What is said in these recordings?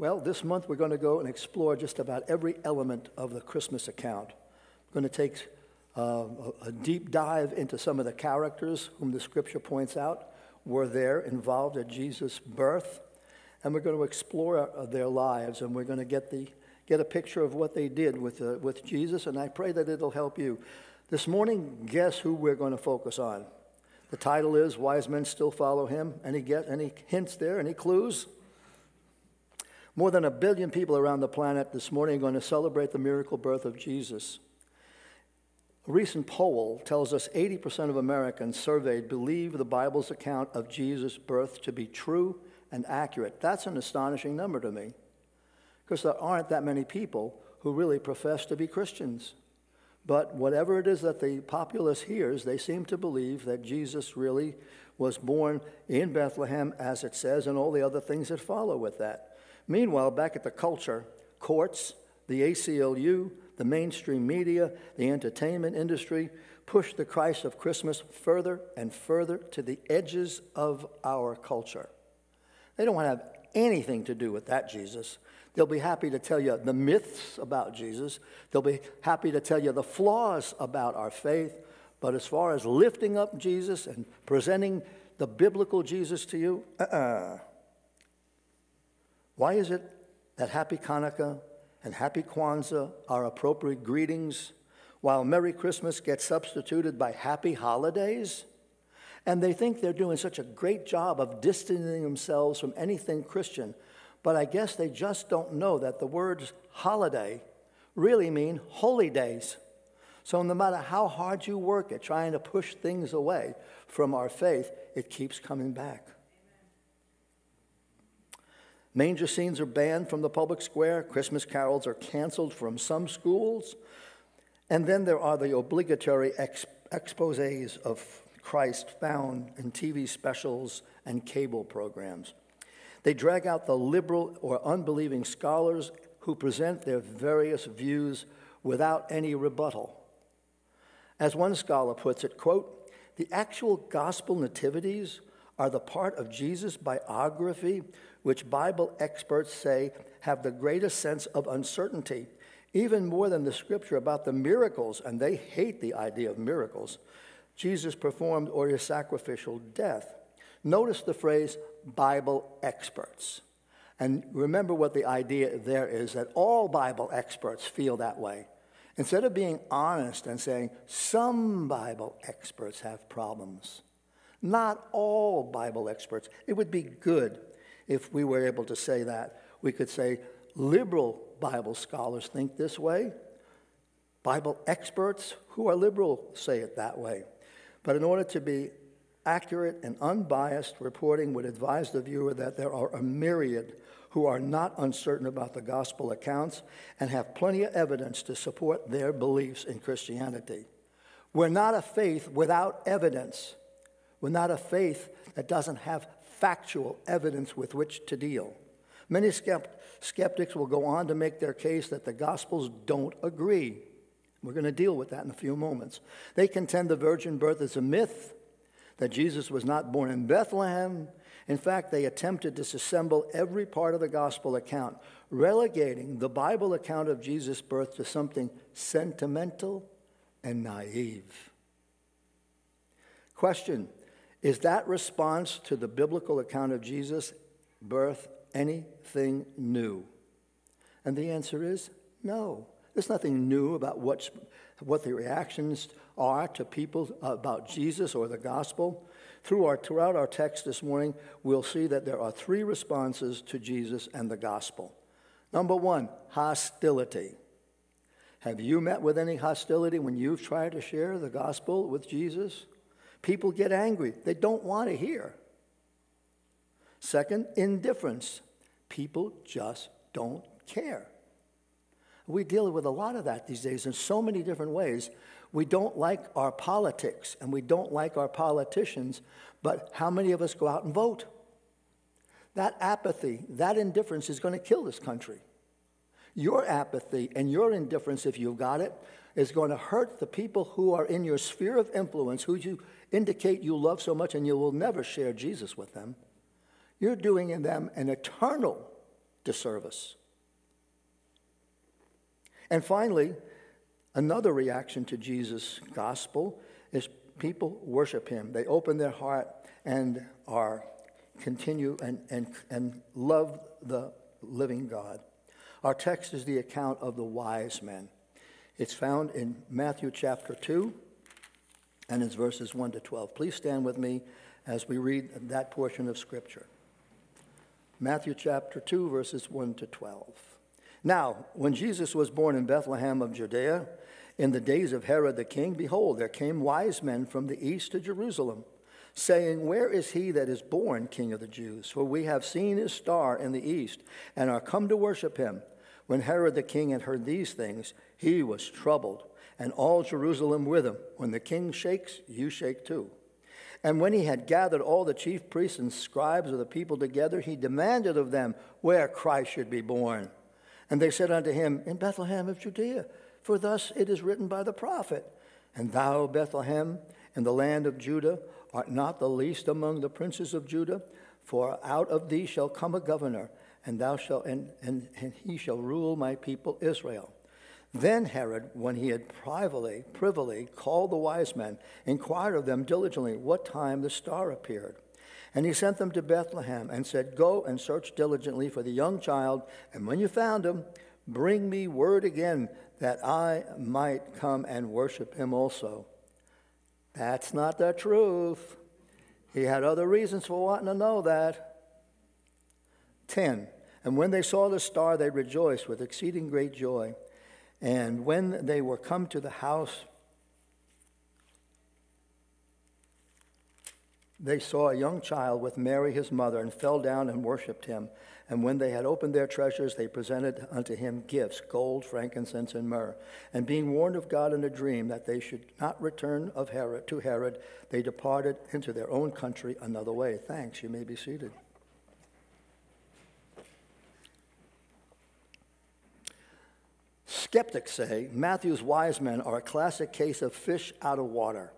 Well, this month we're going to go and explore just about every element of the Christmas account. We're going to take uh, a deep dive into some of the characters whom the scripture points out were there involved at Jesus' birth. And we're going to explore uh, their lives and we're going to get, the, get a picture of what they did with, uh, with Jesus. And I pray that it'll help you. This morning, guess who we're going to focus on? The title is Wise Men Still Follow Him. Any, get, any hints there? Any clues? More than a billion people around the planet this morning are going to celebrate the miracle birth of Jesus. A recent poll tells us 80% of Americans surveyed believe the Bible's account of Jesus' birth to be true and accurate. That's an astonishing number to me because there aren't that many people who really profess to be Christians. But whatever it is that the populace hears, they seem to believe that Jesus really was born in Bethlehem, as it says, and all the other things that follow with that. Meanwhile, back at the culture, courts, the ACLU, the mainstream media, the entertainment industry push the Christ of Christmas further and further to the edges of our culture. They don't want to have anything to do with that Jesus. They'll be happy to tell you the myths about Jesus. They'll be happy to tell you the flaws about our faith. But as far as lifting up Jesus and presenting the biblical Jesus to you, uh-uh. Why is it that Happy Hanukkah and Happy Kwanzaa are appropriate greetings, while Merry Christmas gets substituted by Happy Holidays? And they think they're doing such a great job of distancing themselves from anything Christian. But I guess they just don't know that the words holiday really mean holy days. So no matter how hard you work at trying to push things away from our faith, it keeps coming back. Manger scenes are banned from the public square. Christmas carols are canceled from some schools. And then there are the obligatory ex- exposes of Christ found in TV specials and cable programs. They drag out the liberal or unbelieving scholars who present their various views without any rebuttal. As one scholar puts it, quote, the actual gospel nativities are the part of Jesus' biography which Bible experts say have the greatest sense of uncertainty, even more than the scripture about the miracles, and they hate the idea of miracles, Jesus performed or his sacrificial death. Notice the phrase Bible experts. And remember what the idea there is that all Bible experts feel that way. Instead of being honest and saying, some Bible experts have problems, not all Bible experts, it would be good if we were able to say that. We could say liberal Bible scholars think this way. Bible experts who are liberal say it that way. But in order to be accurate and unbiased, reporting would advise the viewer that there are a myriad who are not uncertain about the gospel accounts and have plenty of evidence to support their beliefs in Christianity. We're not a faith without evidence. We're not a faith that doesn't have factual evidence with which to deal. Many skept- skeptics will go on to make their case that the Gospels don't agree. We're going to deal with that in a few moments. They contend the virgin birth is a myth, that Jesus was not born in Bethlehem. In fact, they attempt to disassemble every part of the gospel account, relegating the Bible account of Jesus' birth to something sentimental and naive. Question is that response to the biblical account of Jesus' birth anything new? And the answer is no. There's nothing new about what's, what the reactions are to people about Jesus or the gospel. Through our, throughout our text this morning, we'll see that there are three responses to Jesus and the gospel. Number one, hostility. Have you met with any hostility when you've tried to share the gospel with Jesus? People get angry, they don't want to hear. Second, indifference. People just don't care. We deal with a lot of that these days in so many different ways. We don't like our politics and we don't like our politicians, but how many of us go out and vote? That apathy, that indifference is going to kill this country. Your apathy and your indifference, if you've got it, is going to hurt the people who are in your sphere of influence, who you indicate you love so much and you will never share Jesus with them. You're doing in them an eternal disservice. And finally, another reaction to Jesus' gospel is people worship him. They open their heart and are continue and, and, and love the living God. Our text is the account of the wise men. It's found in Matthew chapter 2 and it's verses 1 to 12. Please stand with me as we read that portion of Scripture. Matthew chapter 2, verses 1 to 12. Now, when Jesus was born in Bethlehem of Judea, in the days of Herod the king, behold, there came wise men from the east to Jerusalem, saying, Where is he that is born king of the Jews? For we have seen his star in the east, and are come to worship him. When Herod the king had heard these things, he was troubled, and all Jerusalem with him. When the king shakes, you shake too. And when he had gathered all the chief priests and scribes of the people together, he demanded of them where Christ should be born. And they said unto him, In Bethlehem of Judea, for thus it is written by the prophet, And thou, Bethlehem, in the land of Judah, art not the least among the princes of Judah, for out of thee shall come a governor, and thou shalt and, and, and he shall rule my people Israel. Then Herod, when he had privily, privily called the wise men, inquired of them diligently what time the star appeared. And he sent them to Bethlehem and said, Go and search diligently for the young child, and when you found him, bring me word again that I might come and worship him also. That's not the truth. He had other reasons for wanting to know that. 10. And when they saw the star, they rejoiced with exceeding great joy. And when they were come to the house, they saw a young child with Mary his mother and fell down and worshipped him. And when they had opened their treasures, they presented unto him gifts gold, frankincense, and myrrh. And being warned of God in a dream that they should not return of Herod, to Herod, they departed into their own country another way. Thanks. You may be seated. Skeptics say Matthew's wise men are a classic case of fish out of water.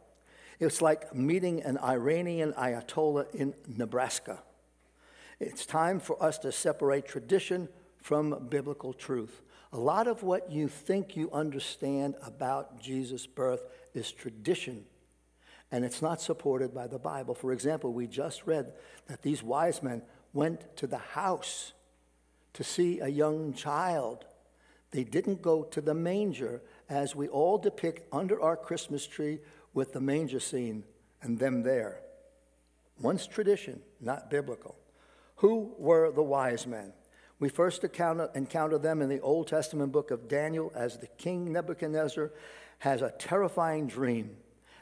It's like meeting an Iranian Ayatollah in Nebraska. It's time for us to separate tradition from biblical truth. A lot of what you think you understand about Jesus' birth is tradition, and it's not supported by the Bible. For example, we just read that these wise men went to the house to see a young child they didn't go to the manger as we all depict under our Christmas tree with the manger scene and them there. Once tradition, not biblical. Who were the wise men? We first encounter, encounter them in the Old Testament book of Daniel as the king Nebuchadnezzar has a terrifying dream.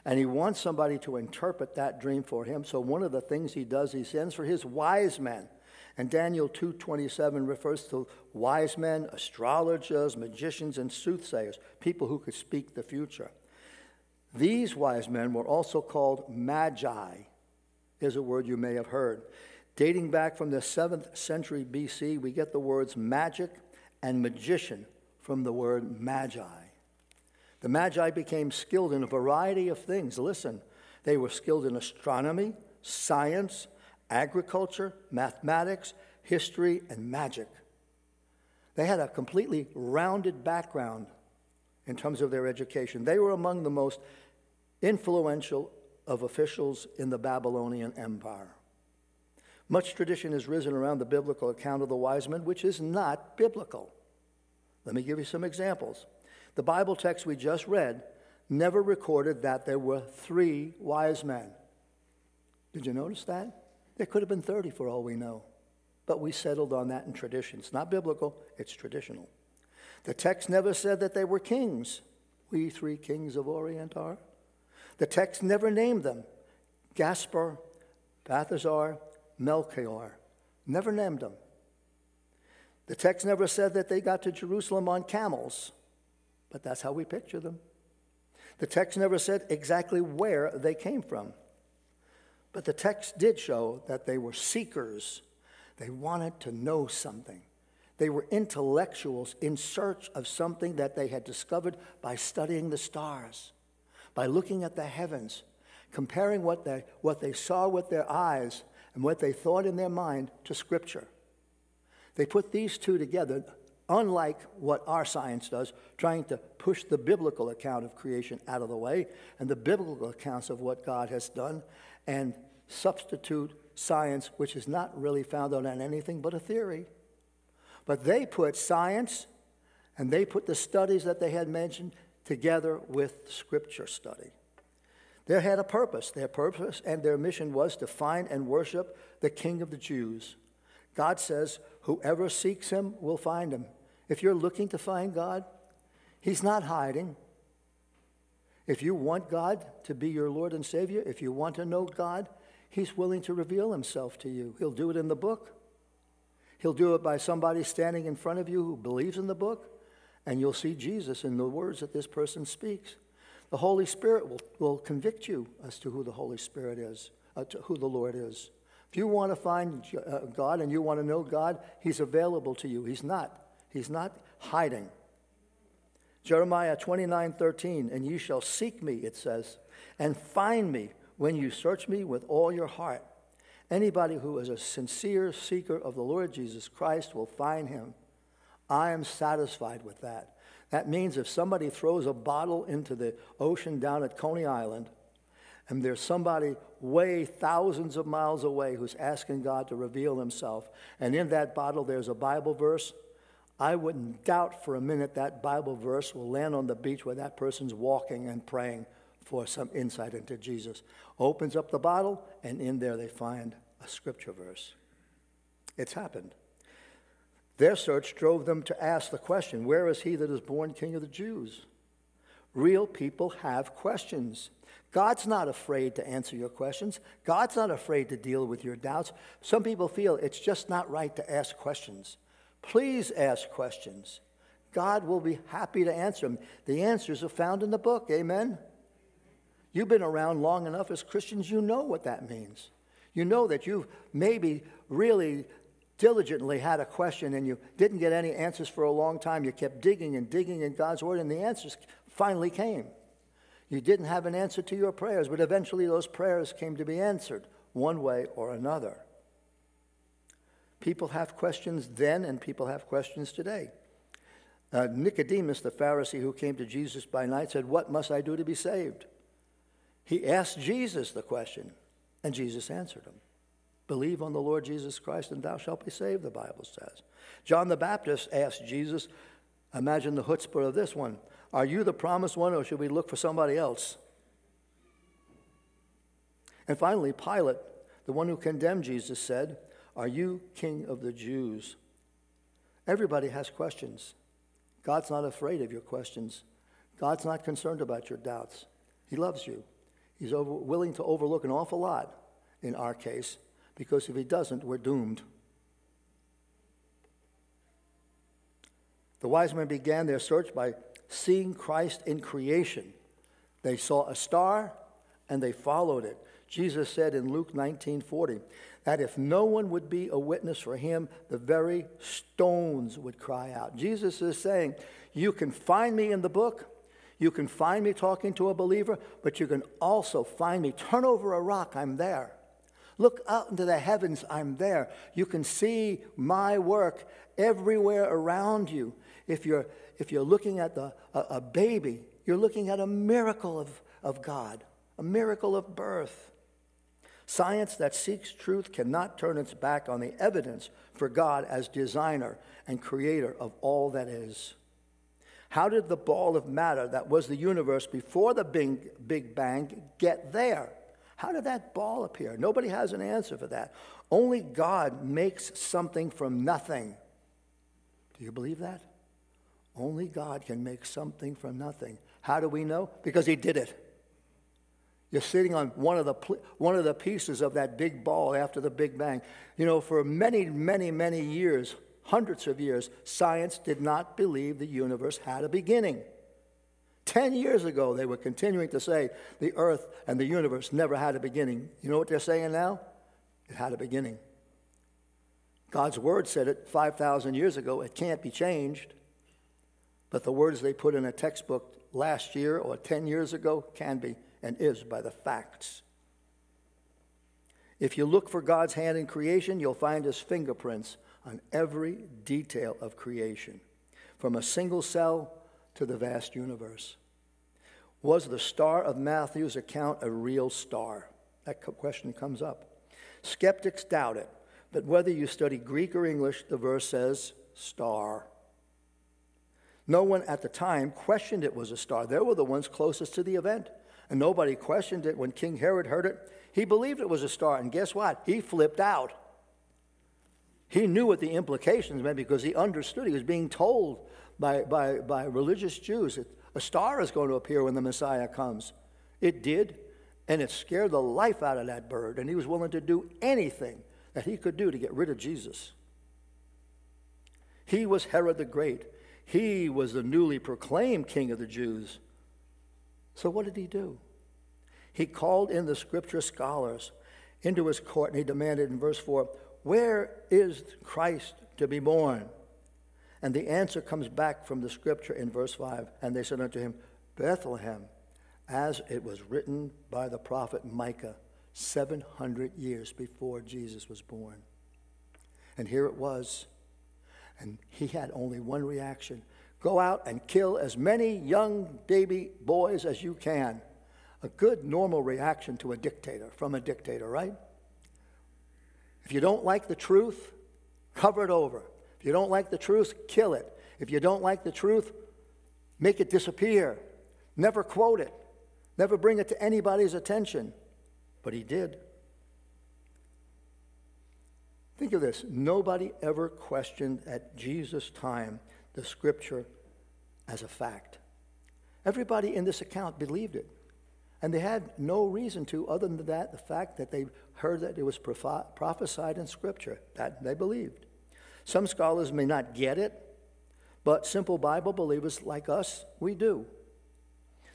And he wants somebody to interpret that dream for him. So one of the things he does, he sends for his wise men and Daniel 2:27 refers to wise men, astrologers, magicians and soothsayers, people who could speak the future. These wise men were also called magi. Is a word you may have heard. Dating back from the 7th century BC, we get the words magic and magician from the word magi. The magi became skilled in a variety of things. Listen, they were skilled in astronomy, science, agriculture, mathematics, history, and magic. They had a completely rounded background in terms of their education. They were among the most influential of officials in the Babylonian Empire. Much tradition has risen around the biblical account of the wise men, which is not biblical. Let me give you some examples. The Bible text we just read never recorded that there were three wise men. Did you notice that? There could have been 30 for all we know. But we settled on that in tradition. It's not biblical, it's traditional. The text never said that they were kings. We three kings of Orient are. The text never named them Gaspar, Balthazar, Melchior. Never named them. The text never said that they got to Jerusalem on camels, but that's how we picture them. The text never said exactly where they came from. But the text did show that they were seekers. They wanted to know something. They were intellectuals in search of something that they had discovered by studying the stars, by looking at the heavens, comparing what they, what they saw with their eyes and what they thought in their mind to Scripture. They put these two together, unlike what our science does, trying to push the biblical account of creation out of the way and the biblical accounts of what God has done and substitute science, which is not really founded on anything but a theory. But they put science and they put the studies that they had mentioned together with scripture study. They had a purpose. Their purpose and their mission was to find and worship the King of the Jews. God says, Whoever seeks him will find him. If you're looking to find God, he's not hiding. If you want God to be your Lord and Savior, if you want to know God, he's willing to reveal himself to you. He'll do it in the book. He'll do it by somebody standing in front of you who believes in the book, and you'll see Jesus in the words that this person speaks. The Holy Spirit will, will convict you as to who the Holy Spirit is, uh, to who the Lord is. If you want to find uh, God and you want to know God, He's available to you. He's not. He's not hiding. Jeremiah 29 13, and you shall seek me, it says, and find me when you search me with all your heart. Anybody who is a sincere seeker of the Lord Jesus Christ will find him. I am satisfied with that. That means if somebody throws a bottle into the ocean down at Coney Island, and there's somebody way thousands of miles away who's asking God to reveal himself. And in that bottle, there's a Bible verse. I wouldn't doubt for a minute that Bible verse will land on the beach where that person's walking and praying for some insight into Jesus. Opens up the bottle, and in there they find a scripture verse. It's happened. Their search drove them to ask the question Where is he that is born King of the Jews? Real people have questions. God's not afraid to answer your questions. God's not afraid to deal with your doubts. Some people feel it's just not right to ask questions. Please ask questions. God will be happy to answer them. The answers are found in the book. Amen? You've been around long enough as Christians, you know what that means. You know that you've maybe really diligently had a question and you didn't get any answers for a long time. You kept digging and digging in God's Word, and the answers finally came. You didn't have an answer to your prayers, but eventually those prayers came to be answered one way or another. People have questions then, and people have questions today. Uh, Nicodemus, the Pharisee who came to Jesus by night, said, What must I do to be saved? He asked Jesus the question, and Jesus answered him. Believe on the Lord Jesus Christ, and thou shalt be saved, the Bible says. John the Baptist asked Jesus, Imagine the chutzpah of this one. Are you the promised one, or should we look for somebody else? And finally, Pilate, the one who condemned Jesus, said, Are you king of the Jews? Everybody has questions. God's not afraid of your questions. God's not concerned about your doubts. He loves you. He's over, willing to overlook an awful lot in our case, because if He doesn't, we're doomed. The wise men began their search by seeing Christ in creation. They saw a star and they followed it. Jesus said in Luke 19:40 that if no one would be a witness for him, the very stones would cry out. Jesus is saying, you can find me in the book, you can find me talking to a believer, but you can also find me. Turn over a rock, I'm there. Look out into the heavens, I'm there. You can see my work everywhere around you. If you're, if you're looking at the, a, a baby, you're looking at a miracle of, of God, a miracle of birth. Science that seeks truth cannot turn its back on the evidence for God as designer and creator of all that is. How did the ball of matter that was the universe before the Big, Big Bang get there? How did that ball appear? Nobody has an answer for that. Only God makes something from nothing. Do you believe that? Only God can make something from nothing. How do we know? Because He did it. You're sitting on one of the, one of the pieces of that big ball after the Big Bang. You know, for many, many, many years, hundreds of years, science did not believe the universe had a beginning. Ten years ago, they were continuing to say the earth and the universe never had a beginning. You know what they're saying now? It had a beginning. God's word said it 5,000 years ago. It can't be changed. But the words they put in a textbook last year or 10 years ago can be and is by the facts. If you look for God's hand in creation, you'll find his fingerprints on every detail of creation, from a single cell to the vast universe. Was the star of Matthew's account a real star? That question comes up. Skeptics doubt it, but whether you study Greek or English, the verse says star. No one at the time questioned it was a star. They were the ones closest to the event. And nobody questioned it. When King Herod heard it, he believed it was a star. And guess what? He flipped out. He knew what the implications meant because he understood. He was being told by, by, by religious Jews that a star is going to appear when the Messiah comes. It did, and it scared the life out of that bird. And he was willing to do anything that he could do to get rid of Jesus. He was Herod the Great. He was the newly proclaimed king of the Jews. So, what did he do? He called in the scripture scholars into his court and he demanded in verse 4 Where is Christ to be born? And the answer comes back from the scripture in verse 5 And they said unto him, Bethlehem, as it was written by the prophet Micah 700 years before Jesus was born. And here it was. And he had only one reaction go out and kill as many young baby boys as you can. A good, normal reaction to a dictator, from a dictator, right? If you don't like the truth, cover it over. If you don't like the truth, kill it. If you don't like the truth, make it disappear. Never quote it. Never bring it to anybody's attention. But he did. Think of this nobody ever questioned at Jesus' time the scripture as a fact. Everybody in this account believed it. And they had no reason to, other than that, the fact that they heard that it was prophesied in Scripture. That they believed. Some scholars may not get it, but simple Bible believers like us, we do.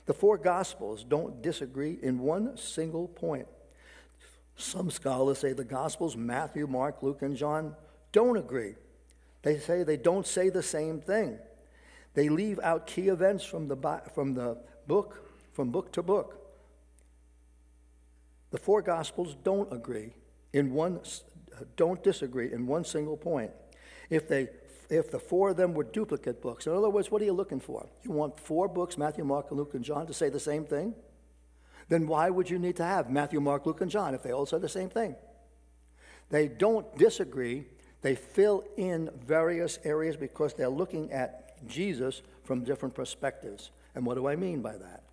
The four Gospels don't disagree in one single point. Some scholars say the Gospels, Matthew, Mark, Luke, and John, don't agree. They say they don't say the same thing. They leave out key events from the, from the book, from book to book. The four Gospels don't agree in one, uh, don't disagree in one single point. If, they, if the four of them were duplicate books, in other words, what are you looking for? You want four books, Matthew, Mark, Luke, and John, to say the same thing? Then why would you need to have Matthew, Mark, Luke, and John if they all say the same thing? They don't disagree. They fill in various areas because they're looking at Jesus from different perspectives. And what do I mean by that?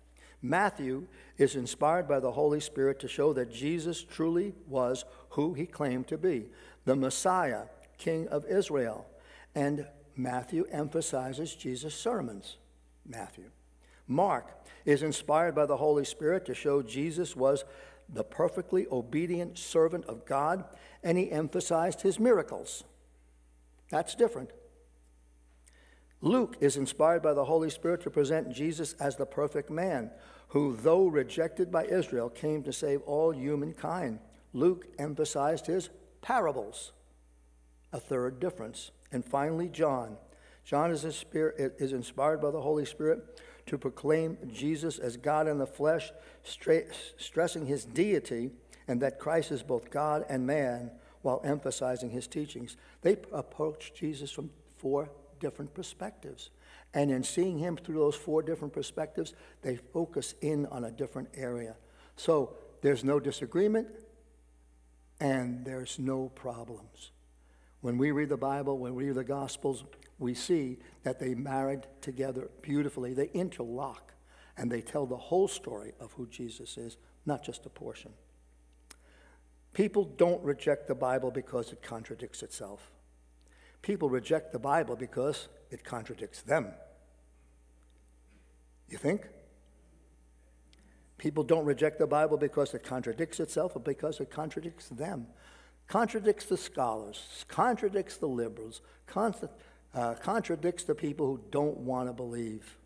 Matthew is inspired by the Holy Spirit to show that Jesus truly was who he claimed to be the Messiah, King of Israel. And Matthew emphasizes Jesus' sermons. Matthew. Mark is inspired by the Holy Spirit to show Jesus was the perfectly obedient servant of God, and he emphasized his miracles. That's different. Luke is inspired by the Holy Spirit to present Jesus as the perfect man, who, though rejected by Israel, came to save all humankind. Luke emphasized his parables, a third difference. And finally, John. John is, spirit, is inspired by the Holy Spirit to proclaim Jesus as God in the flesh, stressing his deity and that Christ is both God and man while emphasizing his teachings. They approach Jesus from four different perspectives. And in seeing him through those four different perspectives, they focus in on a different area. So there's no disagreement and there's no problems. When we read the Bible, when we read the Gospels, we see that they married together beautifully. They interlock and they tell the whole story of who Jesus is, not just a portion. People don't reject the Bible because it contradicts itself. People reject the Bible because it contradicts them. You think? People don't reject the Bible because it contradicts itself or because it contradicts them. Contradicts the scholars, contradicts the liberals, uh, contradicts the people who don't want to believe.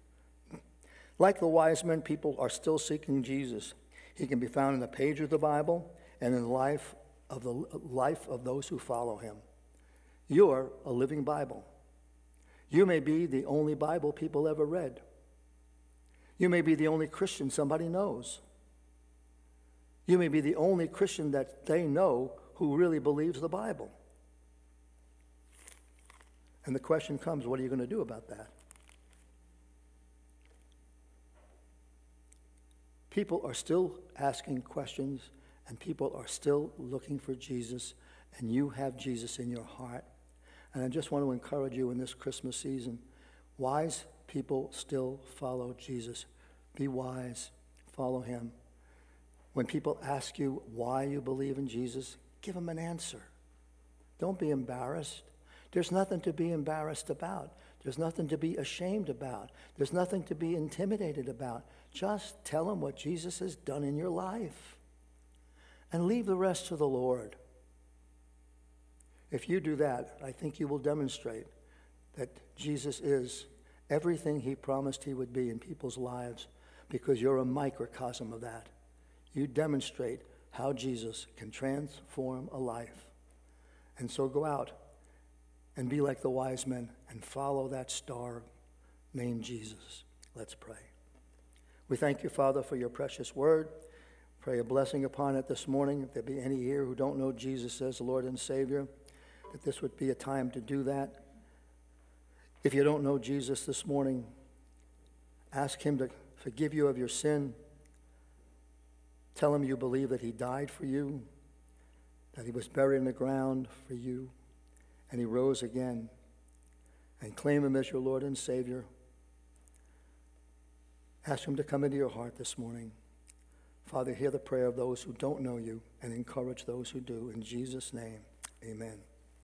Like the wise men, people are still seeking Jesus. He can be found in the page of the Bible and in the life of the life of those who follow him. You're a living Bible. You may be the only Bible people ever read. You may be the only Christian somebody knows. You may be the only Christian that they know who really believes the Bible. And the question comes what are you going to do about that? People are still asking questions, and people are still looking for Jesus, and you have Jesus in your heart. And I just want to encourage you in this Christmas season wise people still follow Jesus. Be wise, follow him. When people ask you why you believe in Jesus, give them an answer. Don't be embarrassed. There's nothing to be embarrassed about. There's nothing to be ashamed about. There's nothing to be intimidated about. Just tell them what Jesus has done in your life and leave the rest to the Lord. If you do that, I think you will demonstrate that Jesus is everything he promised he would be in people's lives because you're a microcosm of that. You demonstrate how Jesus can transform a life. And so go out and be like the wise men and follow that star named Jesus. Let's pray. We thank you, Father, for your precious word. Pray a blessing upon it this morning. If there be any here who don't know Jesus as Lord and Savior, that this would be a time to do that. If you don't know Jesus this morning, ask Him to forgive you of your sin. Tell Him you believe that He died for you, that He was buried in the ground for you, and He rose again. And claim Him as your Lord and Savior. Ask Him to come into your heart this morning. Father, hear the prayer of those who don't know you and encourage those who do. In Jesus' name, amen.